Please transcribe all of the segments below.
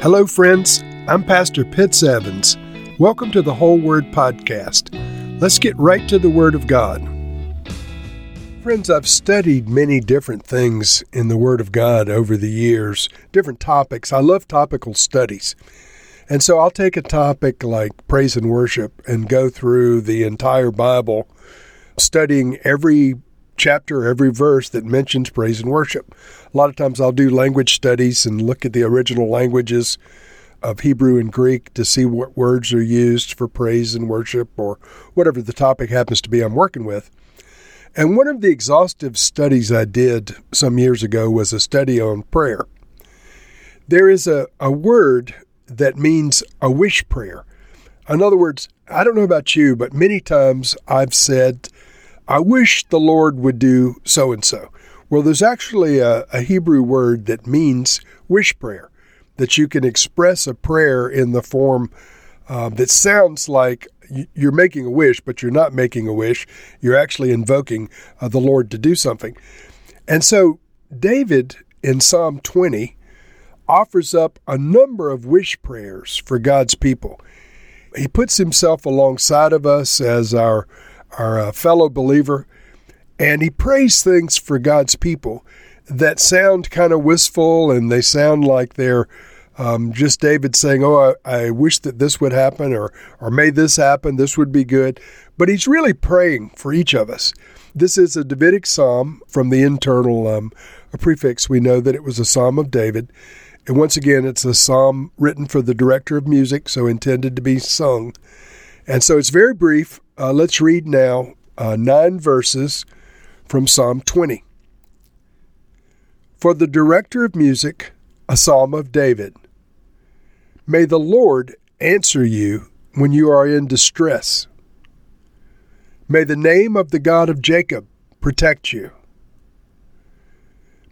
Hello, friends. I'm Pastor Pitts Evans. Welcome to the Whole Word Podcast. Let's get right to the Word of God. Friends, I've studied many different things in the Word of God over the years, different topics. I love topical studies. And so I'll take a topic like praise and worship and go through the entire Bible, studying every chapter, every verse that mentions praise and worship. A lot of times I'll do language studies and look at the original languages of Hebrew and Greek to see what words are used for praise and worship or whatever the topic happens to be I'm working with. And one of the exhaustive studies I did some years ago was a study on prayer. There is a, a word that means a wish prayer. In other words, I don't know about you, but many times I've said, I wish the Lord would do so and so. Well, there's actually a, a, Hebrew word that means wish prayer, that you can express a prayer in the form um, that sounds like you're making a wish, but you're not making a wish. You're actually invoking uh, the Lord to do something. And so, David in Psalm 20 offers up a number of wish prayers for God's people. He puts himself alongside of us as our our uh, fellow believer, and he prays things for God's people that sound kind of wistful and they sound like they're um, just David saying, "Oh, I, I, wish that this would happen," or "or may this happen. This would be good." But he's really praying for each of us. This is a Davidic psalm from the internal um, prefix. We know that it was a psalm of David, and once again, it's a psalm written for the director of music, so intended to be sung. And so it's very brief. Uh, let's read now uh, nine verses from Psalm 20. For the director of music, a psalm of David. May the Lord answer you when you are in distress. May the name of the God of Jacob protect you.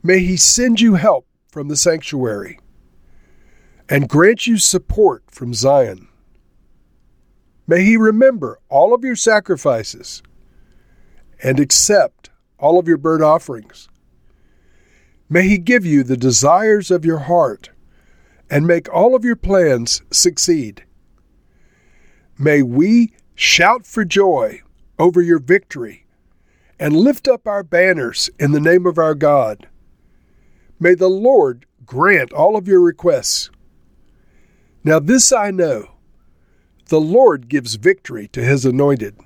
May he send you help from the sanctuary and grant you support from Zion. May he remember all of your sacrifices and accept all of your burnt offerings. May he give you the desires of your heart and make all of your plans succeed. May we shout for joy over your victory and lift up our banners in the name of our God. May the Lord grant all of your requests. Now, this I know the Lord gives victory to his anointed.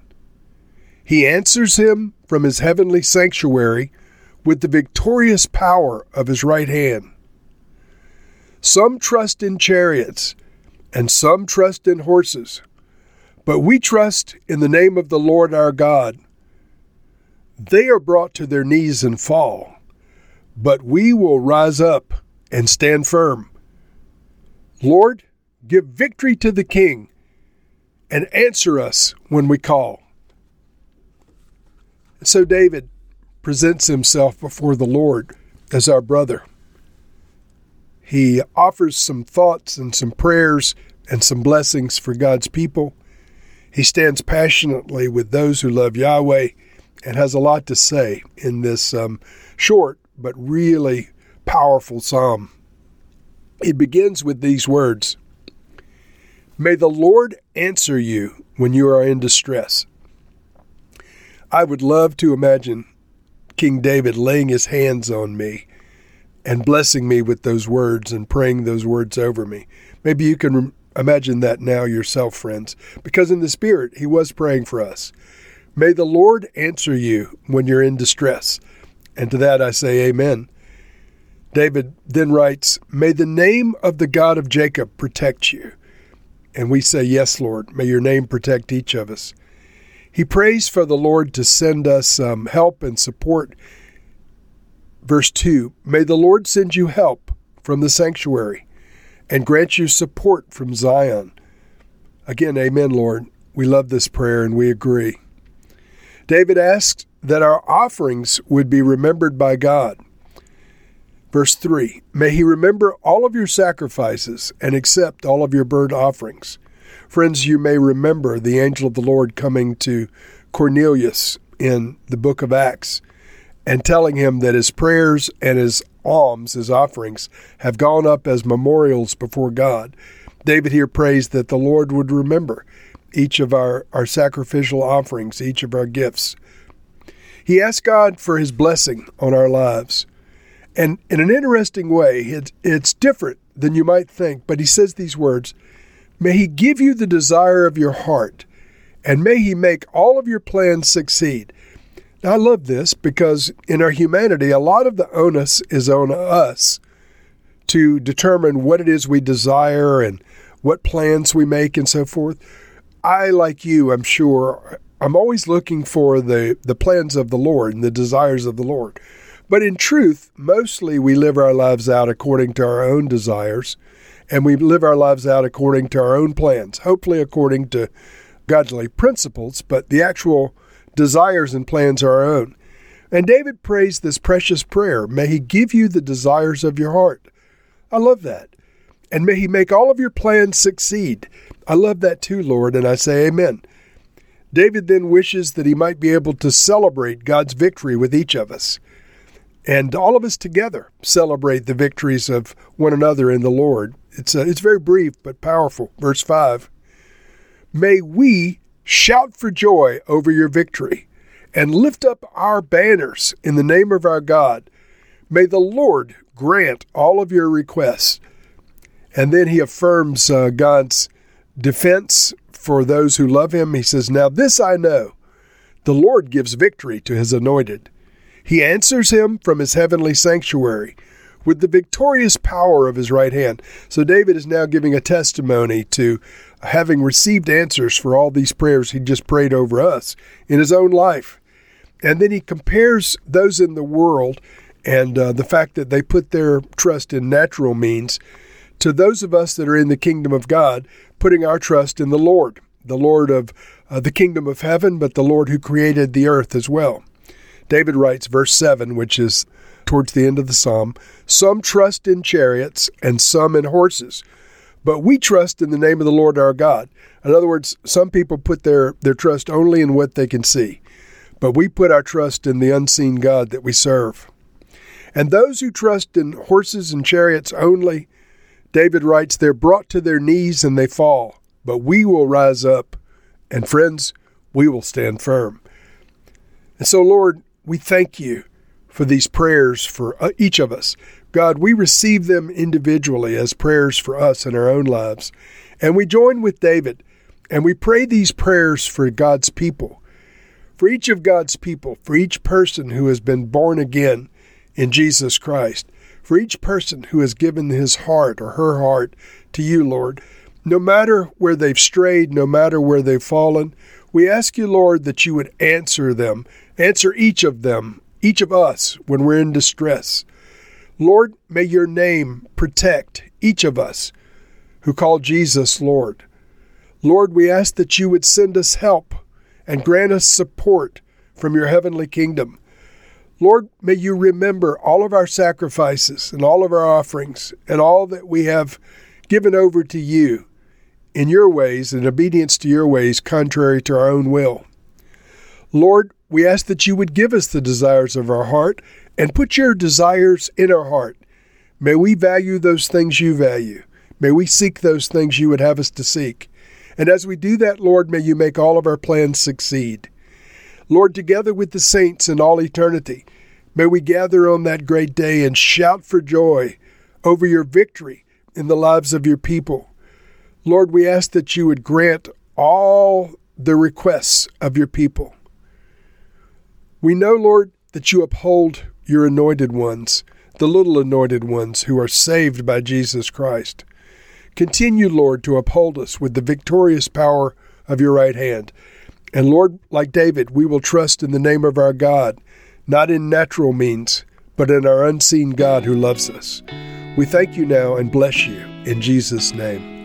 He answers him from his heavenly sanctuary with the victorious power of his right hand. Some trust in chariots, and some trust in horses, but we trust in the name of the Lord our God. They are brought to their knees and fall, but we will rise up and stand firm. Lord, give victory to the King and answer us when we call. So David presents himself before the Lord as our brother. He offers some thoughts and some prayers and some blessings for God's people. He stands passionately with those who love Yahweh and has a lot to say in this um, short but really powerful psalm. It begins with these words May the Lord answer you when you are in distress. I would love to imagine King David laying his hands on me and blessing me with those words and praying those words over me. Maybe you can imagine that now yourself, friends, because in the Spirit, he was praying for us. May the Lord answer you when you're in distress. And to that I say, Amen. David then writes, May the name of the God of Jacob protect you. And we say, Yes, Lord, may your name protect each of us. He prays for the Lord to send us um, help and support. Verse 2 May the Lord send you help from the sanctuary and grant you support from Zion. Again, amen, Lord. We love this prayer and we agree. David asked that our offerings would be remembered by God. Verse 3 May he remember all of your sacrifices and accept all of your burnt offerings. Friends, you may remember the angel of the Lord coming to Cornelius in the book of Acts and telling him that his prayers and his alms, his offerings, have gone up as memorials before God. David here prays that the Lord would remember each of our, our sacrificial offerings, each of our gifts. He asks God for his blessing on our lives. And in an interesting way, it's, it's different than you might think, but he says these words May he give you the desire of your heart, and may he make all of your plans succeed. Now, I love this because in our humanity, a lot of the onus is on us to determine what it is we desire and what plans we make and so forth. I, like you, I'm sure, I'm always looking for the, the plans of the Lord and the desires of the Lord. But in truth, mostly we live our lives out according to our own desires, and we live our lives out according to our own plans, hopefully according to godly principles, but the actual desires and plans are our own. And David prays this precious prayer May he give you the desires of your heart. I love that. And may he make all of your plans succeed. I love that too, Lord, and I say amen. David then wishes that he might be able to celebrate God's victory with each of us and all of us together celebrate the victories of one another in the Lord. It's, uh, it's very brief but powerful. Verse 5 May we shout for joy over your victory and lift up our banners in the name of our God. May the Lord grant all of your requests. And then he affirms uh, God's defense for those who love him. He says, Now this I know the Lord gives victory to his anointed. He answers him from his heavenly sanctuary with the victorious power of his right hand. So David is now giving a testimony to having received answers for all these prayers he just prayed over us in his own life. And then he compares those in the world and uh, the fact that they put their trust in natural means to those of us that are in the kingdom of God, putting our trust in the Lord, the Lord of uh, the kingdom of heaven, but the Lord who created the earth as well. David writes, verse 7, which is towards the end of the psalm Some trust in chariots and some in horses, but we trust in the name of the Lord our God. In other words, some people put their, their trust only in what they can see, but we put our trust in the unseen God that we serve. And those who trust in horses and chariots only, David writes, they're brought to their knees and they fall, but we will rise up, and friends, we will stand firm. And so, Lord, we thank you for these prayers for uh, each of us. God, we receive them individually as prayers for us in our own lives. And we join with David and we pray these prayers for God's people, for each of God's people, for each person who has been born again in Jesus Christ, for each person who has given his heart or her heart to you, Lord. No matter where they've strayed, no matter where they've fallen, we ask you, Lord, that you would answer them Answer each of them, each of us, when we're in distress. Lord, may your name protect each of us who call Jesus Lord. Lord, we ask that you would send us help and grant us support from your heavenly kingdom. Lord, may you remember all of our sacrifices and all of our offerings and all that we have given over to you in your ways in obedience to your ways, contrary to our own will. Lord, we ask that you would give us the desires of our heart and put your desires in our heart. May we value those things you value. May we seek those things you would have us to seek. And as we do that, Lord, may you make all of our plans succeed. Lord, together with the saints in all eternity, may we gather on that great day and shout for joy over your victory in the lives of your people. Lord, we ask that you would grant all the requests of your people. We know, Lord, that you uphold your anointed ones, the little anointed ones who are saved by Jesus Christ. Continue, Lord, to uphold us with the victorious power of your right hand. And Lord, like David, we will trust in the name of our God, not in natural means, but in our unseen God who loves us. We thank you now and bless you. In Jesus' name,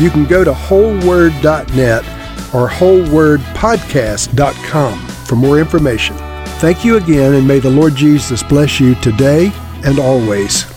you can go to wholeword.net or wholewordpodcast.com for more information. Thank you again, and may the Lord Jesus bless you today and always.